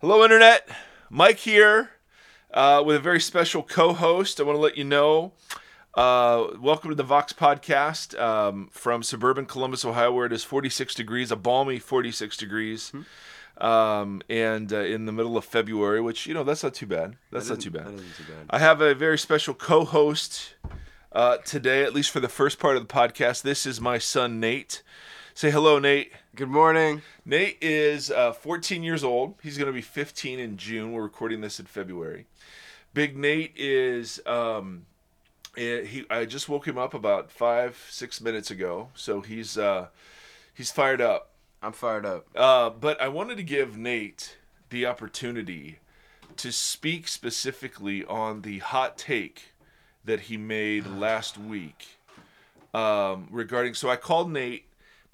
Hello, Internet. Mike here uh, with a very special co host. I want to let you know. Uh, welcome to the Vox Podcast um, from suburban Columbus, Ohio, where it is 46 degrees, a balmy 46 degrees. Um, and uh, in the middle of February, which, you know, that's not too bad. That's not too bad. Too bad. I have a very special co host uh, today, at least for the first part of the podcast. This is my son, Nate. Say hello, Nate. Good morning. Nate is uh, 14 years old. He's going to be 15 in June. We're recording this in February. Big Nate is. Um, eh, he. I just woke him up about five, six minutes ago, so he's uh, he's fired up. I'm fired up. Uh, but I wanted to give Nate the opportunity to speak specifically on the hot take that he made last week um, regarding. So I called Nate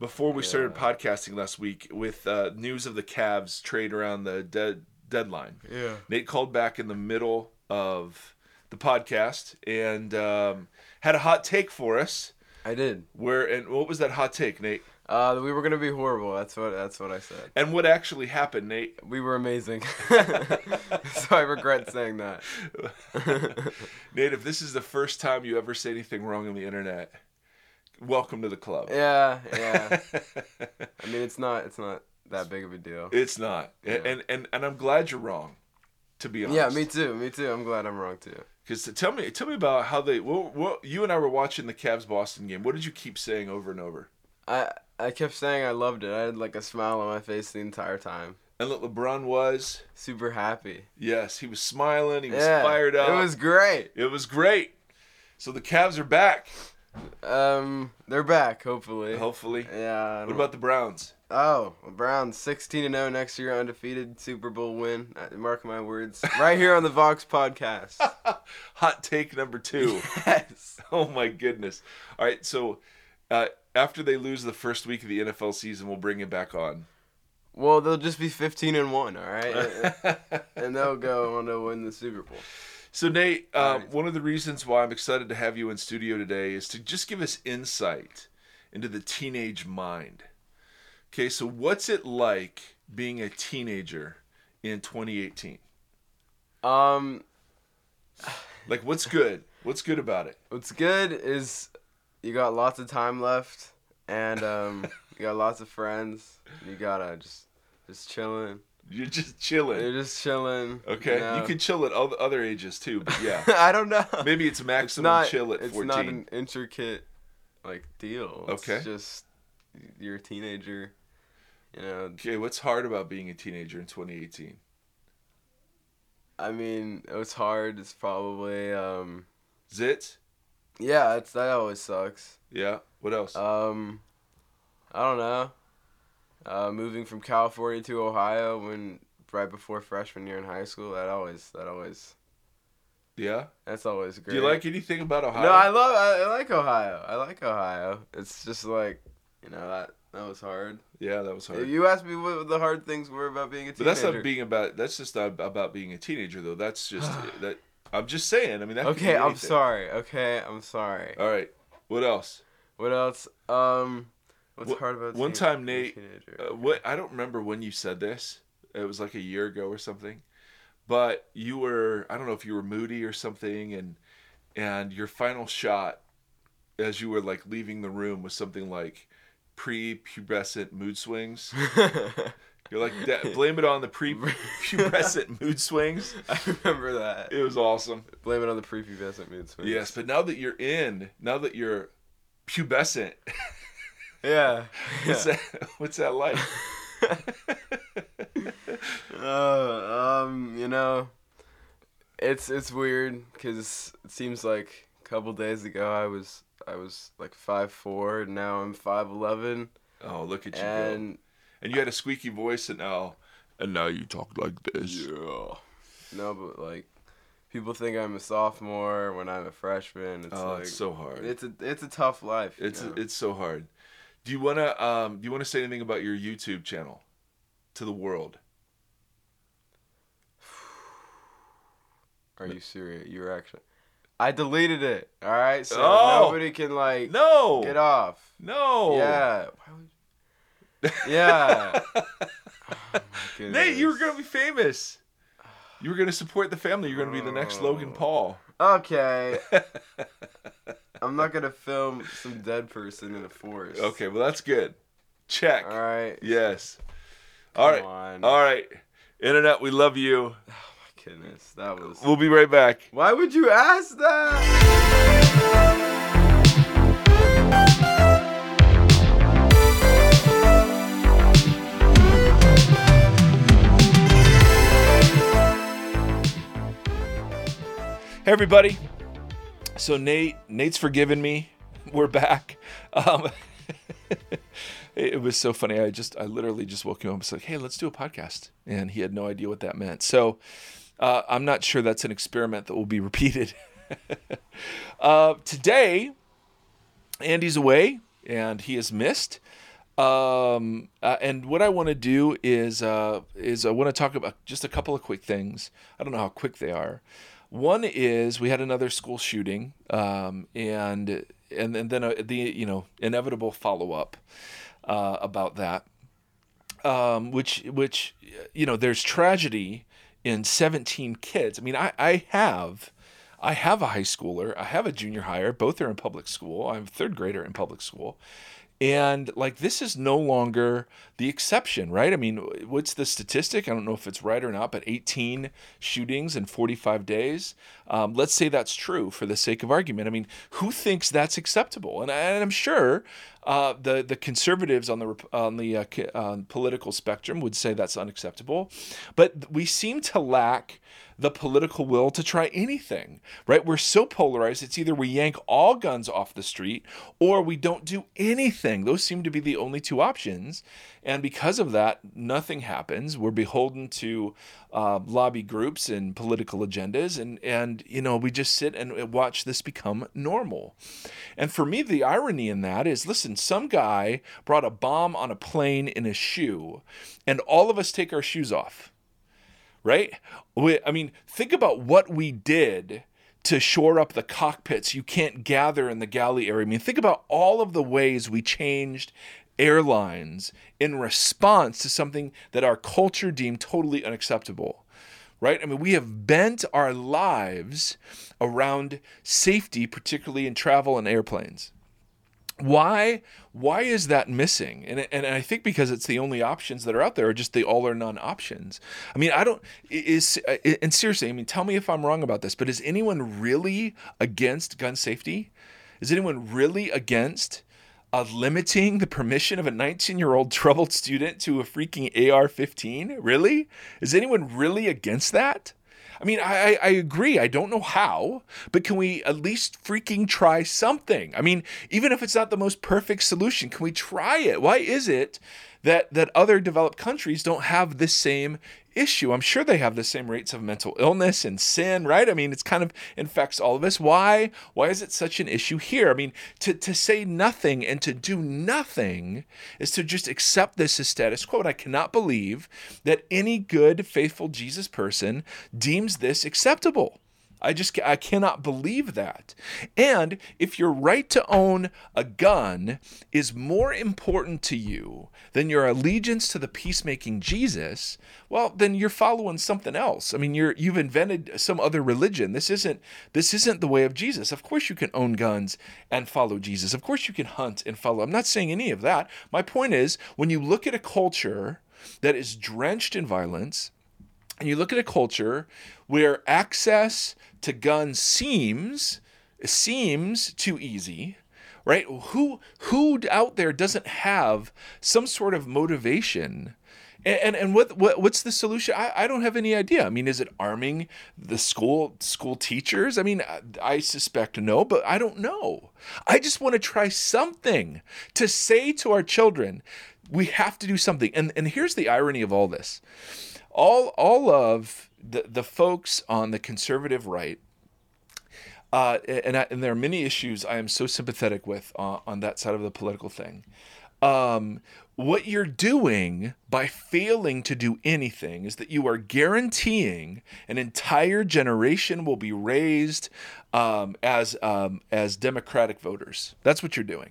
before we started podcasting last week with uh, news of the Cavs trade around the dead deadline. Yeah. Nate called back in the middle of the podcast and um, had a hot take for us. I did. Where and what was that hot take, Nate? Uh, we were gonna be horrible. That's what. That's what I said. And what actually happened, Nate? We were amazing. so I regret saying that. Nate, if this is the first time you ever say anything wrong on the internet, welcome to the club. Yeah, yeah. I mean, it's not. It's not that big of a deal. it's not, and and and I'm glad you're wrong. To be honest, Yeah, me too. Me too. I'm glad I'm wrong too. Because tell me, tell me about how they. Well, what you and I were watching the Cavs Boston game. What did you keep saying over and over? I I kept saying I loved it. I had like a smile on my face the entire time. And look, LeBron was Super happy. yes, he was smiling. He was yeah, fired up. It was great. it was great. So the Cavs are back. Um, they're back. Hopefully. Hopefully. Yeah. What about the Browns? Oh, Browns 16 and 0 next year, undefeated Super Bowl win. Uh, Mark my words. Right here on the Vox podcast. Hot take number two. yes. Oh my goodness! All right, so uh, after they lose the first week of the NFL season, we'll bring it back on. Well, they'll just be 15 and 1, all right? and they'll go on to win the Super Bowl. So Nate, Right. one of the reasons why I'm excited to have you in studio today is to just give us insight into the teenage mind. Okay, so what's it like being a teenager in 2018? Um, Like, what's good? What's good about it? what's good is you got lots of time left, and um, you got lots of friends. You gotta just just chilling. You're just chilling. You're just chilling. Okay, know? you could chill at all the other ages too, but yeah, I don't know. maybe it's it's maximum not chill at it's 14. not an intricate like deal. It's Okay. just you're a teenager. You know, Okay, what's hard about being a teenager in 2018? I mean, it was hard. It's probably um Zits? yeah, it's that always sucks. Yeah. What else? Um I don't know. Uh moving from California to Ohio when right before freshman year in high school, that always that always yeah. that's always great. Do you like anything about Ohio? No, I love I, I like Ohio. I like Ohio. It's just like, you know, that that was hard. yeah, that was hard. You asked me what the hard things were about being a But teenager. that's not being about. That's just not about being a teenager, though. That's just that. I'm just saying. I mean, that. Okay, I'm sorry. Okay, I'm sorry. All right. What else? What else? Um, what's Wha- hard about one time, Nate? Uh, what I don't remember when you said this. It was like a year ago or something. But you were. I don't know if you were moody or something, and and your final shot, as you were like leaving the room, was something like pre-pubescent mood swings. You're like, "Da- blame it on the pre-pubescent mood swings. I remember that. It was awesome. Blame it on the prepubescent mood swings. Yes, but now that you're in, now that you're pubescent, Yeah. what's that? What's that like? Uh, um, you know, it's it's weird because it seems like a couple days ago I was I was like five four, and now I'm five eleven. Oh, look at you go! and And you had a squeaky voice, and now, and now you talk like this. yeah, no, but like people think I'm a sophomore when I'm a freshman. It's oh, like it's so hard. it's a it's a tough life. It's know? it's so hard. Do you wanna um do you wanna say anything about your YouTube channel to the world? Are you serious? You're actually. I deleted it. All right, so Oh! nobody can like No. get off. No. Yeah. Would... Yeah. oh. Nate, you were gonna be famous. You were gonna support the family. You're gonna be the next Logan Oh. Paul. Okay. I'm not gonna film some dead person in a forest. Okay, well that's good. Check. All right. Yes. All right. On. All right. Internet, we love you. Oh my goodness, that was. We'll be right back. Why would you ask that? Hey everybody. So Nate, Nate's forgiven me. We're back. Um, it was so funny. I just, I literally just woke him up and said, "Hey, let's do a podcast," and he had no idea what that meant. So uh, I'm not sure that's an experiment that will be repeated. uh, today, Andy's away and he is missed. Um, uh, and what I want to do is uh, is I want to talk about just a couple of quick things. I don't know how quick they are. One is we had another school shooting, um, and and, and then uh, the you know inevitable follow up uh, about that, um, which which you know there's tragedy in 17 kids. I mean, I I have. I have a high schooler. I have a junior higher. Both are in public school. I'm a third grader in public school. And like this is no longer the exception, right? I mean, what's the statistic? I don't know if it's right or not, but 18 shootings in 45 days. Um, let's say that's true for the sake of argument. I mean, who thinks that's acceptable? And, I, I'm sure uh, the the conservatives on the on the uh, uh, political spectrum would say that's unacceptable, but we seem to lack the political will to try anything, right? We're so polarized. It's either we yank all guns off the street or we don't do anything. Those seem to be the only two options. And because of that, nothing happens. We're beholden to uh, lobby groups and political agendas. And, and, you know, we just sit and watch this become normal. And for me, the irony in that is listen, some guy brought a bomb on a plane in his shoe, and all of us take our shoes off right? We, I mean, think about what we did to shore up the cockpits you can't gather in the galley area. I mean, think about all of the ways we changed airlines in response to something that our culture deemed totally unacceptable. Right? I mean, we have bent our lives around safety, particularly in travel and airplanes why why is that missing and, and i think because it's the only options that are out there are just the all or none options i mean i don't is and seriously i mean tell me if i'm wrong about this but is anyone really against gun safety is anyone really against uh, limiting the permission of a 19 year old troubled student to a freaking AR 15? Really? Is anyone really against that? I mean, I, I agree. I don't know how, but can we at least freaking try something? I mean, even if it's not the most perfect solution, can we try it? Why is it that that other developed countries don't have this same issue? I'm sure they have the same rates of mental illness and sin, right? I mean, it's kind of infects all of us. Why? Why is it such an issue here? I mean, to, to say nothing and to do nothing is to just accept this as status quo. And I cannot believe that any good, faithful Jesus person deems this acceptable. I just I cannot believe that. And if your right to own a gun is more important to you than your allegiance to the peacemaking Jesus, well, then you're following something else. I mean, you're you've invented some other religion. This isn't this isn't the way of Jesus. Of course you can own guns and follow Jesus. Of course you can hunt and follow. I'm not saying any of that. My point is when you look at a culture that is drenched in violence, and you look at a culture where access to gun seems seems too easy right? Who who out there doesn't have some sort of motivation? And and, and what, what what's the solution? I, I don't have any idea. I mean is it arming the school school teachers? I mean I, I suspect no but i don't know. I just want to try something to say to our children we have to do something. And and here's the irony of all this all all of the the folks on the conservative right uh, and, I, and there are many issues I am so sympathetic with uh, on that side of the political thing. Um, what you're doing by failing to do anything is that you are guaranteeing an entire generation will be raised um, as um, as Democratic voters. That's what you're doing.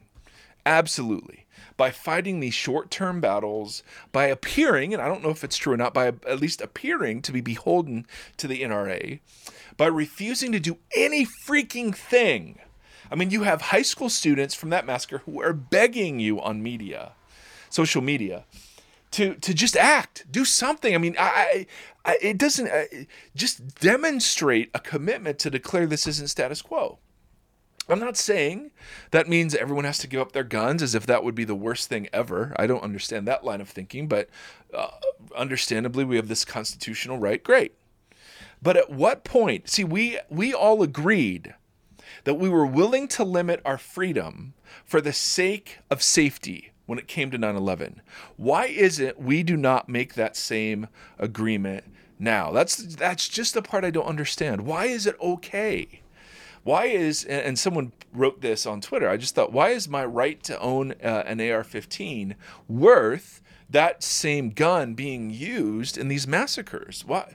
Absolutely. By fighting these short term battles, by appearing, and I don't know if it's true or not, by at least appearing to be beholden to the NRA, by refusing to do any freaking thing. I mean, you have high school students from that massacre who are begging you on media, social media, to to just act, do something. I mean, I, I it doesn't uh, just demonstrate a commitment to declare this isn't status quo. I'm not saying that means everyone has to give up their guns as if that would be the worst thing ever. I don't understand that line of thinking, but uh, understandably, we have this constitutional right. Great. But at what point? See, we we all agreed that we were willing to limit our freedom for the sake of safety when it came to 9/11. Why is it we do not make that same agreement now? That's that's just the part I don't understand. Why is it okay? Why is and someone wrote this on Twitter. I just thought, why is my right to own uh, an AR-15 worth that same gun being used in these massacres? Why?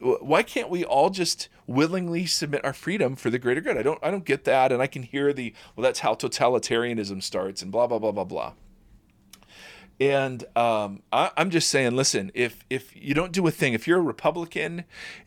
why can't we all just willingly submit our freedom for the greater good? I don't I don't get that and I can hear the well that's how totalitarianism starts and blah blah blah blah blah. And um, I, am just saying, listen, if if you don't do a thing, if you're a Republican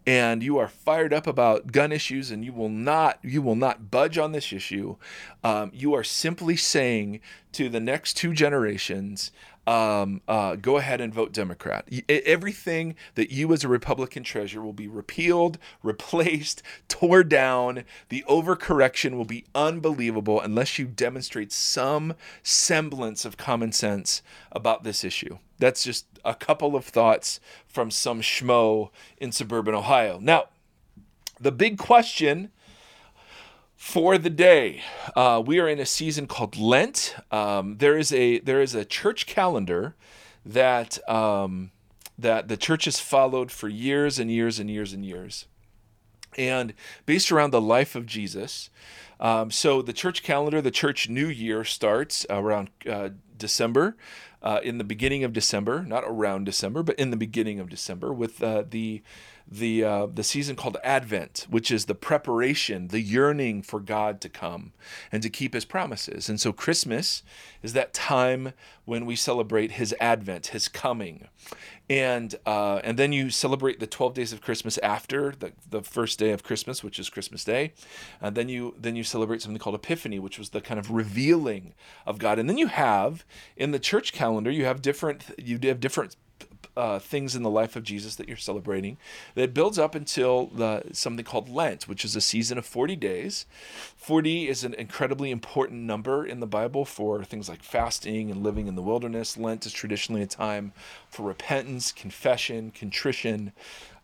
and you are fired up about gun issues and you will not you will not budge on this issue, um, you are simply saying to the next two generations, um, uh, go ahead and vote Democrat. Everything that you as a Republican treasure will be repealed, replaced, tore down. The overcorrection will be unbelievable unless you demonstrate some semblance of common sense about this issue. That's just a couple of thoughts from some schmo in suburban Ohio. Now, the big question for the day. Uh, we are in a season called Lent. Um, there is a there is a church calendar that um, that the church has followed for years and years and years and years, and based around the life of Jesus. Um, so the church calendar, the church New Year starts around uh, December, uh, in the beginning of December, not around December, but in the beginning of December, with uh, the the uh, the season called Advent, which is the preparation, the yearning for God to come and to keep His promises. And so Christmas is that time when we celebrate His Advent, His coming, and uh, and then you celebrate the twelve days of Christmas after the, the first day of Christmas, which is Christmas Day, and then you then you celebrate something called Epiphany, which was the kind of revealing of God. And then you have in the church calendar you have different you have different uh, things in the life of Jesus that you're celebrating that builds up until the, something called Lent, which is a season of 40 days. 40 is an incredibly important number in the Bible for things like fasting and living in the wilderness. Lent is traditionally a time for repentance, confession, contrition.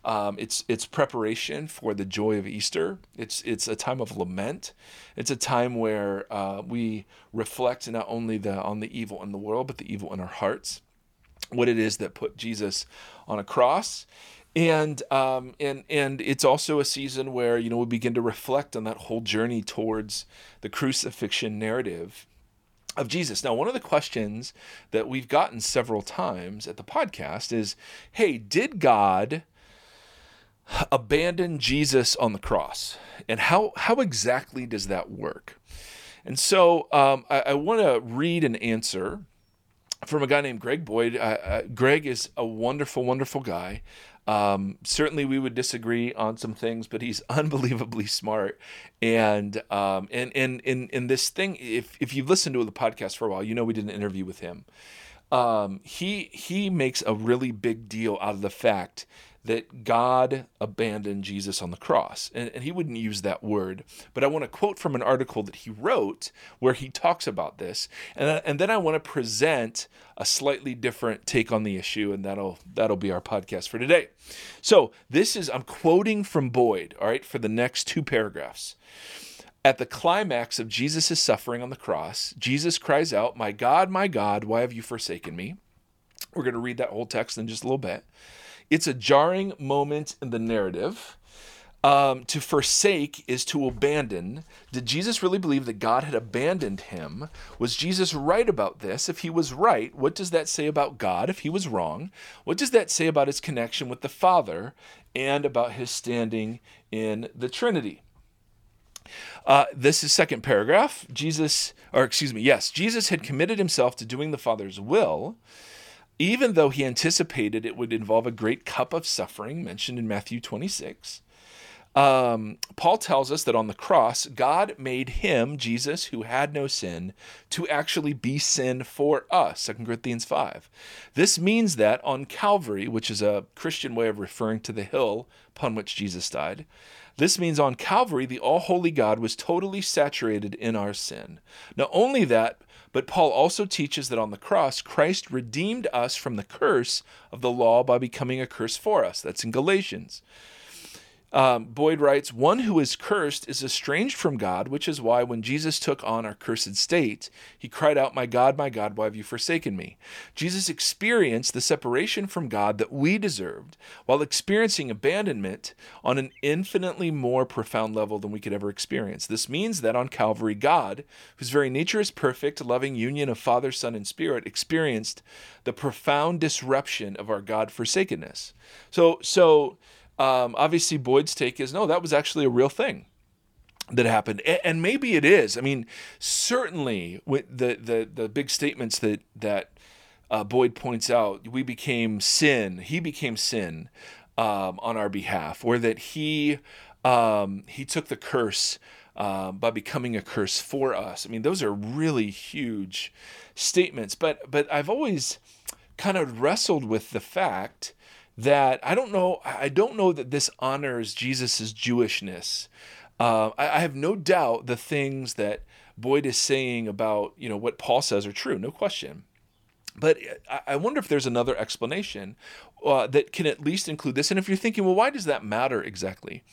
Um, it's it's preparation for the joy of Easter. It's it's a time of lament. It's a time where uh, we reflect not only the on the evil in the world, but the evil in our hearts what it is that put Jesus on a cross. And um, and and it's also a season where you know we begin to reflect on that whole journey towards the crucifixion narrative of Jesus. Now, one of the questions that we've gotten several times at the podcast is, "Hey, did God abandon Jesus on the cross, and how how exactly does that work?" And so um, I, I want to read an answer from a guy named Greg Boyd. Uh, uh, Greg is a wonderful, wonderful guy. Um, certainly, we would disagree on some things, but he's unbelievably smart. And um, and and in in this thing, if if you've listened to the podcast for a while, you know we did an interview with him. Um, he he makes a really big deal out of the fact that God abandoned Jesus on the cross. And, and, he wouldn't use that word, but I want to quote from an article that he wrote where he talks about this. And, uh, and then I want to present a slightly different take on the issue, and that'll that'll be our podcast for today. So this is I'm quoting from Boyd, all right, for the next two paragraphs. At the climax of Jesus' suffering on the cross, Jesus cries out, My God, my God, why have you forsaken me? We're going to read that whole text in just a little bit. It's a jarring moment in the narrative. Um, to forsake is to abandon. Did Jesus really believe that God had abandoned him? Was Jesus right about this? If he was right, what does that say about God? If he was wrong, what does that say about his connection with the Father and about his standing in the Trinity? Uh, this is second paragraph. Jesus, or excuse me, yes, Jesus had committed himself to doing the Father's will, even though he anticipated it would involve a great cup of suffering, mentioned in Matthew 26. Um, Paul tells us that on the cross, God made him, Jesus, who had no sin, to actually be sin for us. 2 Corinthians 5. This means that on Calvary, which is a Christian way of referring to the hill upon which Jesus died, this means on Calvary, the all holy God was totally saturated in our sin. Not only that, but Paul also teaches that on the cross, Christ redeemed us from the curse of the law by becoming a curse for us. That's in Galatians. Um, Boyd writes, One who is cursed is estranged from God, which is why when Jesus took on our cursed state, he cried out, My God, my God, why have you forsaken me? Jesus experienced the separation from God that we deserved while experiencing abandonment on an infinitely more profound level than we could ever experience. This means that on Calvary, God, whose very nature is perfect, loving union of Father, Son, and Spirit, experienced the profound disruption of our God forsakenness. So, so, um, obviously, Boyd's take is no, that was actually a real thing that happened, and maybe it is. I mean, certainly with the the the big statements that that uh, Boyd points out, we became sin. He became sin um, on our behalf, or that he um, he took the curse uh, by becoming a curse for us. I mean, those are really huge statements. But but I've always kind of wrestled with the fact that I don't know. I don't know that this honors Jesus's Jewishness. Uh, I, I, have no doubt the things that Boyd is saying about you know what Paul says are true, no question. But I, wonder if there's another explanation uh, that can at least include this. And if you're thinking, well, why does that matter exactly?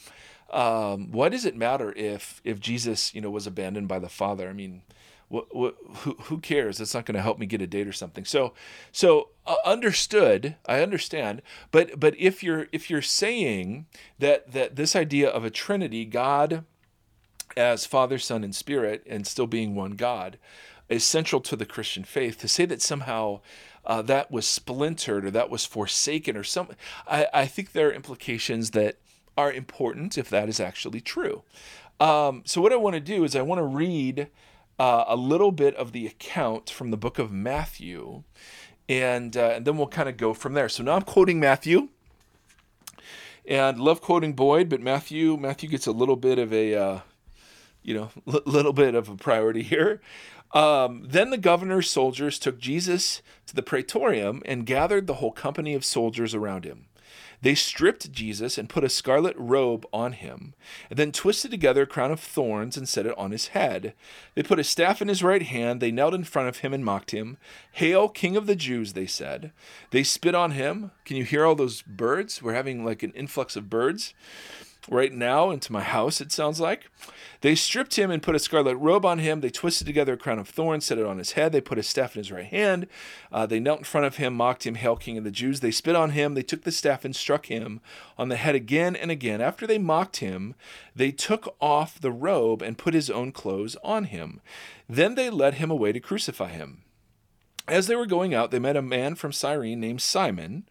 Um, why does it matter if if Jesus you know was abandoned by the Father? I mean, what, what, who, who cares? It's not going to help me get a date or something. So, so uh, understood. I understand. But but if you're if you're saying that that this idea of a Trinity, God as Father, Son, and Spirit, and still being one God, is central to the Christian faith. To say that somehow uh, that was splintered or that was forsaken or some, I, I think there are implications that are important if that is actually true. Um, so what I want to do is I want to read uh, a little bit of the account from the book of Matthew, and, uh, and then we'll kind of go from there. So now I'm quoting Matthew, and love quoting Boyd, but Matthew Matthew gets a little bit of a uh, you know l- little bit of a priority here. Um, then the governor's soldiers took Jesus to the praetorium and gathered the whole company of soldiers around him. They stripped Jesus and put a scarlet robe on him, and then twisted together a crown of thorns and set it on his head. They put a staff in his right hand. They knelt in front of him and mocked him. Hail, King of the Jews, they said. They spit on him. Can you hear all those birds? We're having like an influx of birds right now into my house, it sounds like. They stripped him and put a scarlet robe on him. They twisted together a crown of thorns, set it on his head. They put a staff in his right hand. Uh, they knelt in front of him, mocked him, Hail, King of the Jews. They spit on him. They took the staff and struck him on the head again and again. After they mocked him, they took off the robe and put his own clothes on him. Then they led him away to crucify him. As they were going out, they met a man from Cyrene named Simon,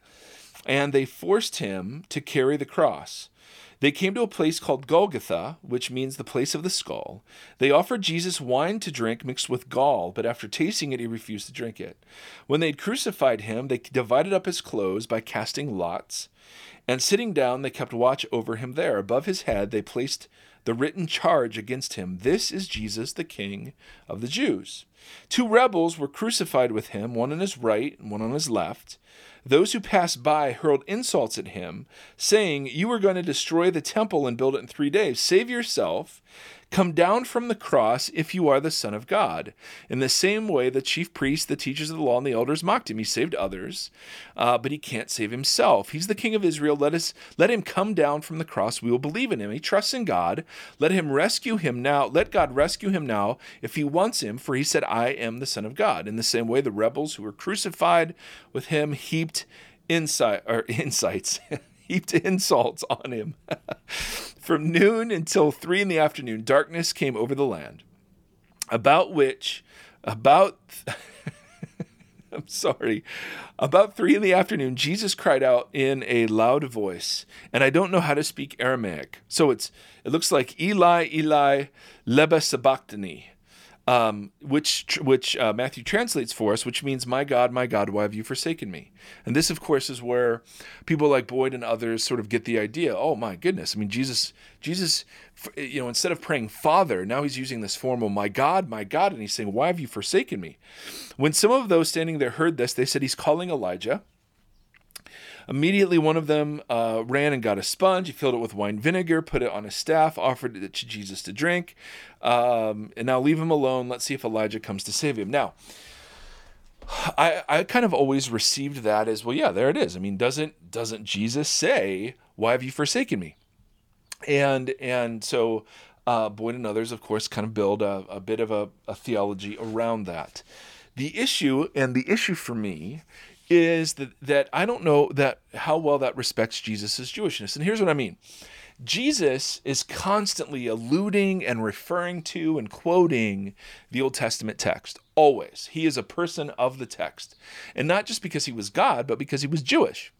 and they forced him to carry the cross. They came to a place called Golgotha, which means the place of the skull. They offered Jesus wine to drink mixed with gall, but after tasting it, he refused to drink it. When they had crucified him, they divided up his clothes by casting lots. And sitting down, they kept watch over him there. Above his head, they placed the written charge against him This is Jesus, the King of the Jews. Two rebels were crucified with him, one on his right and one on his left. Those who passed by hurled insults at him, saying, You are going to destroy the temple and build it in three days. Save yourself. Come down from the cross if you are the Son of God. In the same way, the chief priests, the teachers of the law, and the elders mocked him. He saved others, uh, but he can't save himself. He's the King of Israel. Let us let him come down from the cross. We will believe in him. He trusts in God. Let him rescue him now. Let God rescue him now if he wants him, for he said, I am the Son of God. In the same way, the rebels who were crucified with him heaped insight or insights. Heaped insults on him. From noon until three in the afternoon, darkness came over the land, about which, about, I'm sorry. About three in the afternoon, Jesus cried out in a loud voice, and I don't know how to speak Aramaic. So it's it looks like Eli, Eli, leba sabachthani, um, which which uh, Matthew translates for us, which means "My God, my God, why have you forsaken me?" And this, of course, is where people like Boyd and others sort of get the idea. Oh my goodness! I mean, Jesus, Jesus, you know, instead of praying Father, now he's using this formal "My God, my God," and he's saying, "Why have you forsaken me?" When some of those standing there heard this, they said he's calling Elijah. Immediately, one of them uh, ran and got a sponge. He filled it with wine vinegar, put it on a staff, offered it to Jesus to drink. Um, and now leave him alone. Let's see if Elijah comes to save him. Now, I, I kind of always received that as well. Yeah, there it is. I mean, doesn't doesn't Jesus say, "Why have you forsaken me?" And and so uh, Boyd and others, of course, kind of build a, a bit of a, a theology around that. The issue, and the issue for me, is that that I don't know that how well that respects Jesus' Jewishness. And here's what I mean. Jesus is constantly alluding and referring to and quoting the Old Testament text. Always. He is a person of the text. And not just because he was God, but because he was Jewish.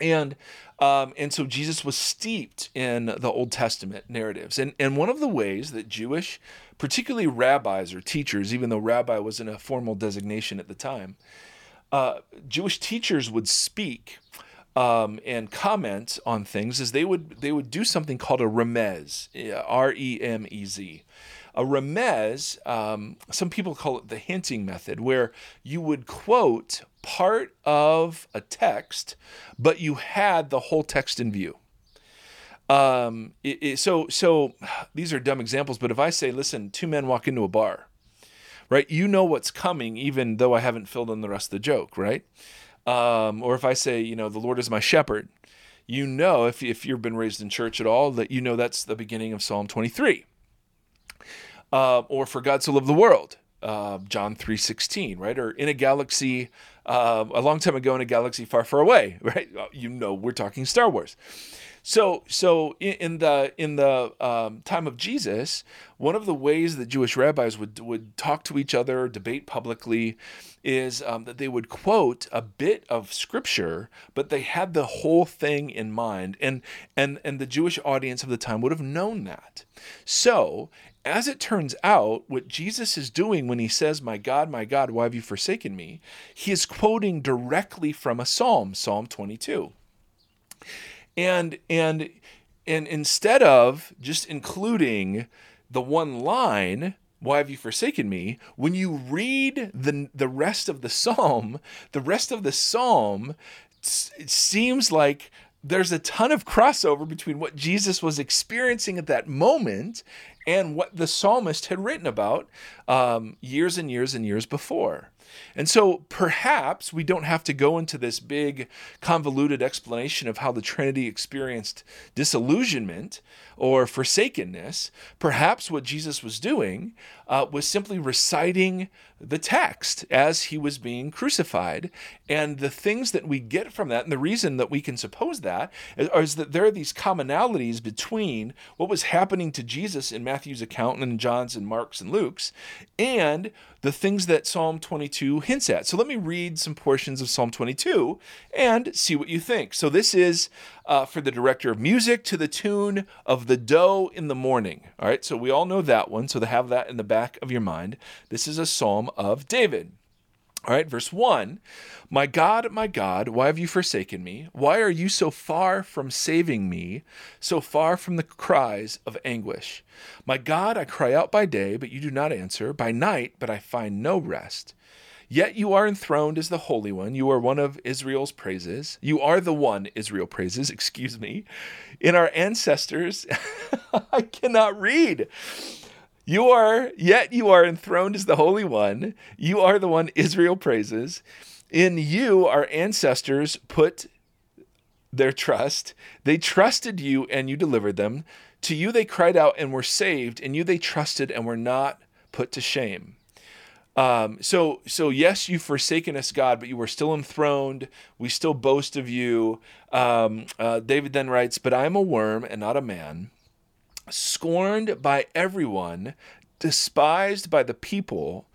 And um, and so Jesus was steeped in the Old Testament narratives. And, and one of the ways that Jewish, particularly rabbis or teachers, even though rabbi wasn't a formal designation at the time, uh, Jewish teachers would speak um, and comment on things is they would they would do something called a remez, R E M E Z. A remez, um, some people call it the hinting method, where you would quote part of a text, but you had the whole text in view. Um, it, it, so so these are dumb examples, but if I say, listen, two men walk into a bar, right? You know what's coming, even though I haven't filled in the rest of the joke, right? Um, or if I say, you know, the Lord is my shepherd, you know, if, if you've been raised in church at all, that you know that's the beginning of Psalm 23. Uh, or for God so loved the world, uh, John 3.16, right? Or in a galaxy, uh, a long time ago in a galaxy far, far away, right? You know, we're talking Star Wars. So, so in the in the um, time of Jesus, one of the ways that Jewish rabbis would would talk to each other, debate publicly, is um, that they would quote a bit of scripture, but they had the whole thing in mind, and and and the Jewish audience of the time would have known that. So, as it turns out, what Jesus is doing when he says, My God, my God, why have you forsaken me? He is quoting directly from a psalm, Psalm 22 and and and instead of just including the one line why have you forsaken me when you read the the rest of the psalm the rest of the psalm it seems like there's a ton of crossover between what Jesus was experiencing at that moment and what the psalmist had written about um, years and years and years before. And so perhaps we don't have to go into this big convoluted explanation of how the Trinity experienced disillusionment or forsakenness. Perhaps what Jesus was doing uh, was simply reciting the text as he was being crucified. And the things that we get from that, and the reason that we can suppose that, is, is that there are these commonalities between what was happening to Jesus in Matthew's account and in John's and Mark's and Luke's and the things that Psalm 22 hints at. So let me read some portions of Psalm 22 and see what you think. So this is uh, for the director of music to the tune of The The Doe in the Morning. All right, so we all know that one, so to have that in the back of your mind. This is a psalm of David. All right, verse 1 My God, my God, why have you forsaken me? Why are you so far from saving me, so far from the cries of anguish? My God, I cry out by day, but you do not answer, by night, but I find no rest. Yet you are enthroned as the Holy One. You are one of Israel's praises. You are the one Israel praises, excuse me. In our ancestors, I cannot read. You are, yet you are enthroned as the Holy One. You are the one Israel praises. In you, our ancestors put their trust. They trusted you and you delivered them. To you they cried out and were saved. In you they trusted and were not put to shame. Um, so, so yes, you've forsaken us, God, but you were still enthroned. We still boast of you. Um, uh, David then writes, "But I am a worm and not a man, scorned by everyone, despised by the people.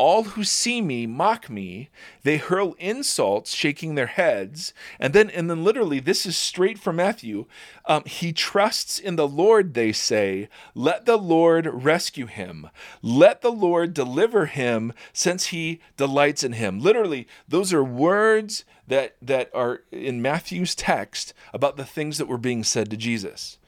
All who see me mock me. They hurl insults, shaking their heads. And then, and then literally, this is straight from Matthew. Um, he trusts in the Lord, they say. Let the Lord rescue him. Let the Lord deliver him, since he delights in him. Literally, those are words that, that are in Matthew's text about the things that were being said to Jesus.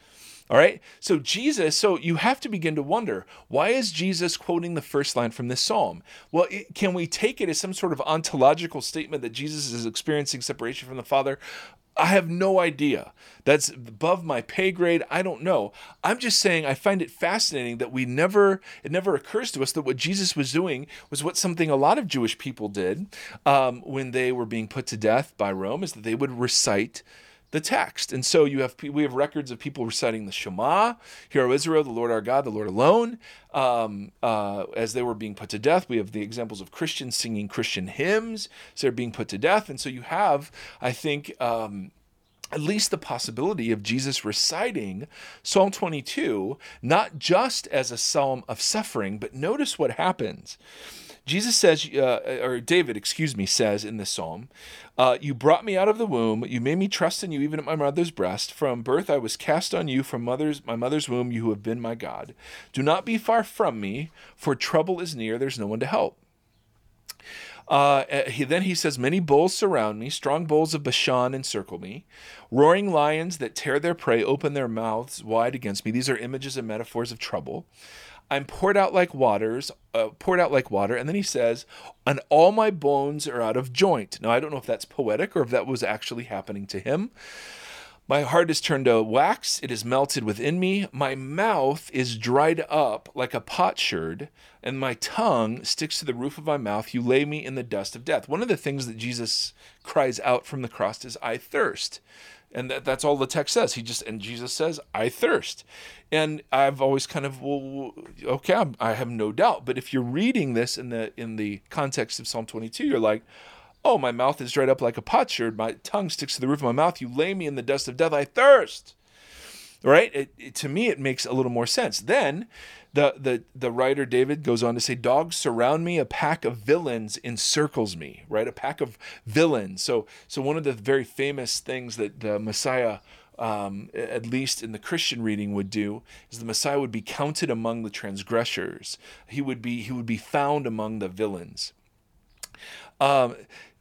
All right. So Jesus, so you have to begin to wonder why is Jesus quoting the first line from this psalm? Well, it, can we take it as some sort of ontological statement that Jesus is experiencing separation from the Father? I have no idea. That's above my pay grade. I don't know. I'm just saying I find it fascinating that we never, it never occurs to us that what Jesus was doing was what something a lot of Jewish people did um, when they were being put to death by Rome, is that they would recite the text. And so you have we have records of people reciting the Shema, Hear, O Israel, the Lord our God, the Lord alone. Um, uh, as they were being put to death, we have the examples of Christians singing Christian hymns as they're being put to death. And so you have, I think, um, at least the possibility of Jesus reciting Psalm 22, not just as a psalm of suffering, but notice what happens. Jesus says, uh, or David, excuse me, says in this psalm, uh, You brought me out of the womb. You made me trust in you even at my mother's breast. From birth I was cast on you. From mother's, my mother's womb you who have been my God. Do not be far from me, for trouble is near. There's no one to help. Uh, eh, he, then he says, Many bulls surround me, strong bulls of Bashan encircle me. Roaring lions that tear their prey open their mouths wide against me. These are images and metaphors of trouble. I'm poured out like waters, uh, poured out like water. And then he says, and all my bones are out of joint. Now, I don't know if that's poetic or if that was actually happening to him. My heart is turned to wax, it is melted within me. My mouth is dried up like a potsherd, and my tongue sticks to the roof of my mouth. You lay me in the dust of death. One of the things that Jesus cries out from the cross is, I thirst and that, that's all the text says. He just and jesus says i thirst. And i've always kind of well okay I'm, i have no doubt. But if you're reading this in the in the context of psalm 22 you're like oh my mouth is dried up like a potsherd. My tongue sticks to the roof of my mouth. You lay me in the dust of death. I thirst right it, it, to me it makes a little more sense then the, the, the writer David goes on to say, Dogs surround me, a pack of villains encircles me, right? A pack of villains. So, so one of the very famous things that the Messiah, um, at least in the Christian reading, would do is the Messiah would be counted among the transgressors. He would be, he would be found among the villains. Um,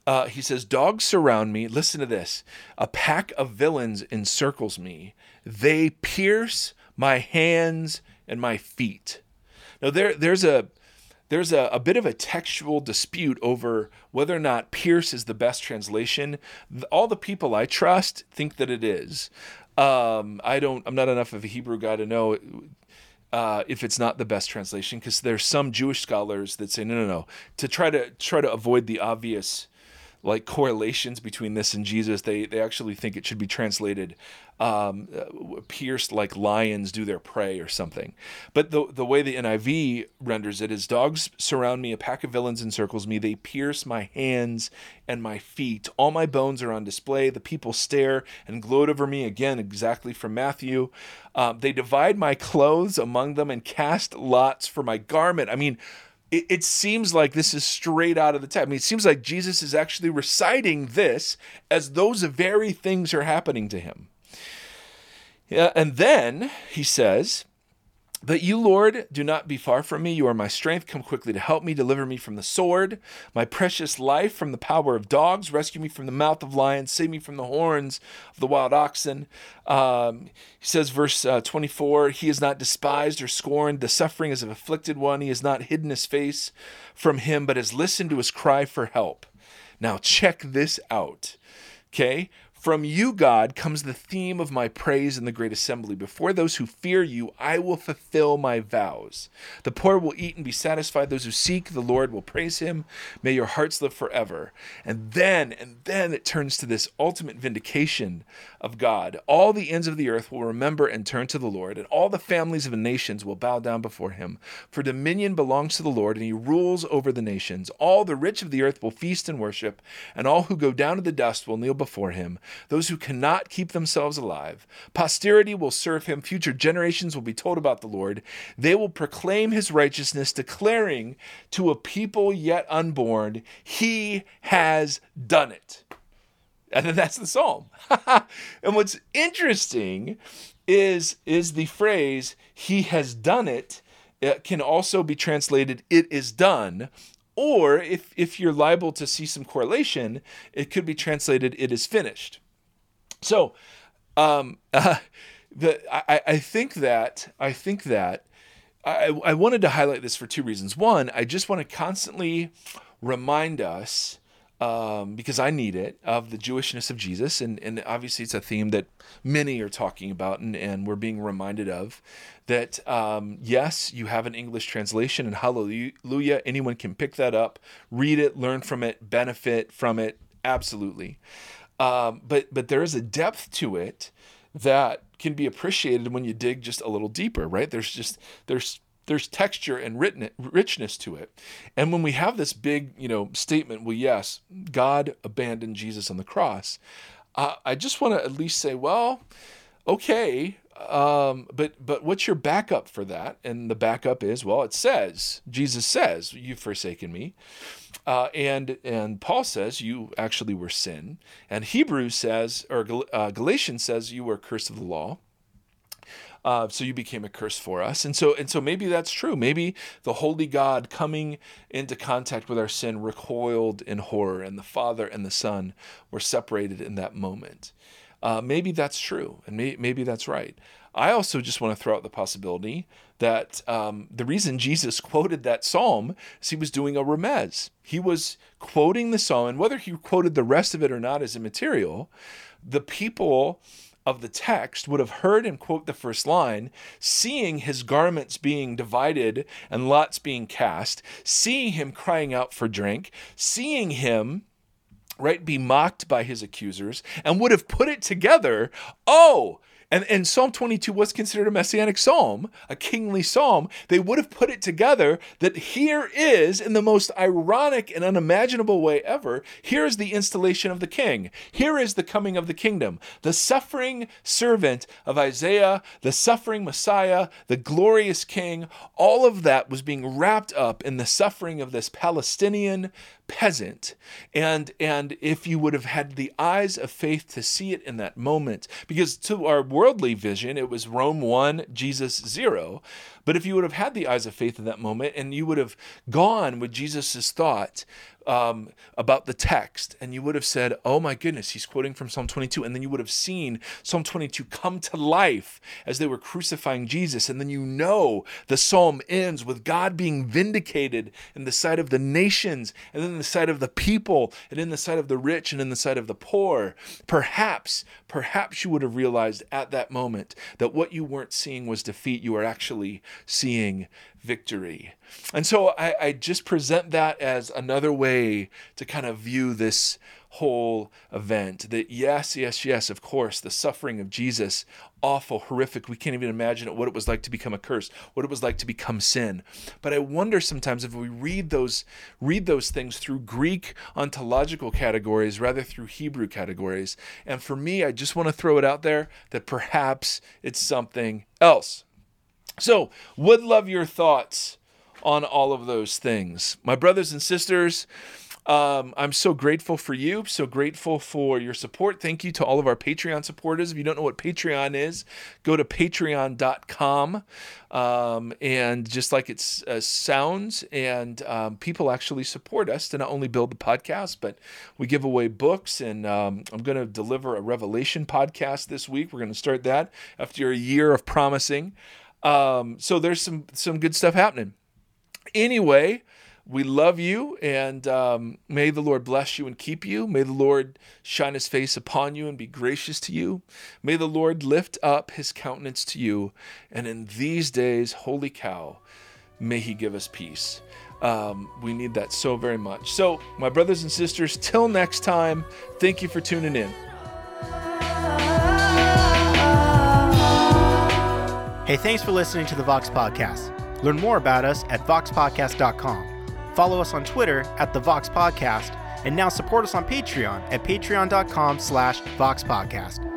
uh, he says, Dogs surround me. Listen to this. A pack of villains encircles me. They pierce my hands and my feet. Now there there's a there's a, a bit of a textual dispute over whether or not Pierce is the best translation. All the people I trust think that it is. Um, I don't. I'm not enough of a Hebrew guy to know uh, if it's not the best translation because there's some Jewish scholars that say no, no, no. To try to try to avoid the obvious like correlations between this and Jesus. They they actually think it should be translated um, pierced like lions do their prey or something. But the the way the NIV renders it is dogs surround me, a pack of villains encircles me, they pierce my hands and my feet. All my bones are on display. The people stare and gloat over me again, exactly from Matthew. Um, they divide my clothes among them and cast lots for my garment. I mean it, it seems like this is straight out of the text. I mean, it seems like Jesus is actually reciting this as those very things are happening to him. Yeah, and then he says, but you, Lord, do not be far from me. You are my strength. Come quickly to help me. Deliver me from the sword, my precious life from the power of dogs. Rescue me from the mouth of lions. Save me from the horns of the wild oxen. Um, he says, verse uh, 24 He is not despised or scorned. The suffering is of afflicted one. He has not hidden his face from him, but has listened to his cry for help. Now, check this out. Okay? From you, God, comes the theme of my praise in the great assembly. Before those who fear you, I will fulfill my vows. The poor will eat and be satisfied. Those who seek the Lord will praise him. May your hearts live forever. And then, and then it turns to this ultimate vindication of God. All the ends of the earth will remember and turn to the Lord, and all the families of the nations will bow down before him. For dominion belongs to the Lord, and he rules over the nations. All the rich of the earth will feast and worship, and all who go down to the dust will kneel before him those who cannot keep themselves alive. Posterity will serve him, future generations will be told about the Lord. They will proclaim his righteousness, declaring to a people yet unborn, He has done it. And then that's the psalm. and what's interesting is, is the phrase, He has done it. It can also be translated, It is done or if, if you're liable to see some correlation, it could be translated, it is finished. So um, uh, the, I, I think that I think that I, I wanted to highlight this for two reasons. One, I just want to constantly remind us um, because I need it, of the Jewishness of Jesus. And, and obviously, it's a theme that many are talking about and, and we're being reminded of. That, um, yes, you have an English translation, and hallelujah, anyone can pick that up, read it, learn from it, benefit from it. Absolutely. Um, but, but there is a depth to it that can be appreciated when you dig just a little deeper, right? There's just, there's there's texture and written, richness to it. And when we have this big, you know, statement, well, yes, God abandoned Jesus on the cross. Uh, I just want to at least say, well, okay, um, but but what's your backup for that? And the backup is, well, it says Jesus says, "You've forsaken me," uh, and and Paul says, "You actually were sin," and Hebrews says, or uh, Galatians says, "You were cursed of the law." Uh, so you became a curse for us. And so and so maybe that's true. Maybe the holy God coming into contact with our sin recoiled in horror, and the Father and the Son were separated in that moment. Uh, maybe that's true, and may, maybe that's right. I also just want to throw out the possibility that um, the reason Jesus quoted that psalm is he was doing a remez. He was quoting the psalm, and whether he quoted the rest of it or not is immaterial. The people of the text would have heard him quote the first line, seeing his garments being divided and lots being cast, seeing him crying out for drink, seeing him right be mocked by his accusers and would have put it together oh and, and Psalm 22 was considered a messianic psalm, a kingly psalm. They would have put it together that here is, in the most ironic and unimaginable way ever, here is the installation of the king. Here is the coming of the kingdom. The suffering servant of Isaiah, the suffering Messiah, the glorious king, all of that was being wrapped up in the suffering of this Palestinian peasant. And and if you would have had the eyes of faith to see it in that moment because to our worldly vision it was Rome 1 Jesus 0 but if you would have had the eyes of faith in that moment and you would have gone with Jesus's thought um, about the text and you would have said, Oh my goodness, he's quoting from Psalm 22. And then you would have seen Psalm 22 come to life as they were crucifying Jesus. And then you know the psalm ends with God being vindicated in the sight of the nations and in the sight of the people and in the sight of the rich and in the sight of the poor. Perhaps, perhaps you would have realized at that moment that what you weren't seeing was defeat. You were actually seeing victory. And so I, I, just present that as another way to kind of view this whole event. That yes, yes, yes, of course, the suffering of Jesus, awful, horrific. We can't even imagine what it was like to become a curse, what it was like to become sin. But I wonder sometimes if we read those read those things through Greek ontological categories rather through Hebrew categories. And for me, I just want to throw it out there that perhaps it's something else. So, would love your thoughts on all of those things. My brothers and sisters, um, I'm so grateful for you, so grateful for your support. Thank you to all of our Patreon supporters. If you don't know what Patreon is, go to patreon.com. Um, and just like it uh, sounds, and um, people actually support us to not only build the podcast, but we give away books. And um, I'm going to deliver a Revelation podcast this week. We're going to start that after a year of promising. Um, so there's some some good stuff happening. Anyway, we love you, and um, may the Lord bless you and keep you. May the Lord shine His face upon you and be gracious to you. May the Lord lift up His countenance to you, and in these days, holy cow, may He give us peace. Um, we need that so very much. So, my brothers and sisters, till next time, thank you for tuning in. Hey, thanks for listening to the Vox Podcast. Learn more about us at voxpodcast.com. Follow us on Twitter at the Vox Podcast And now support us on Patreon at patreon.com slash voxpodcast.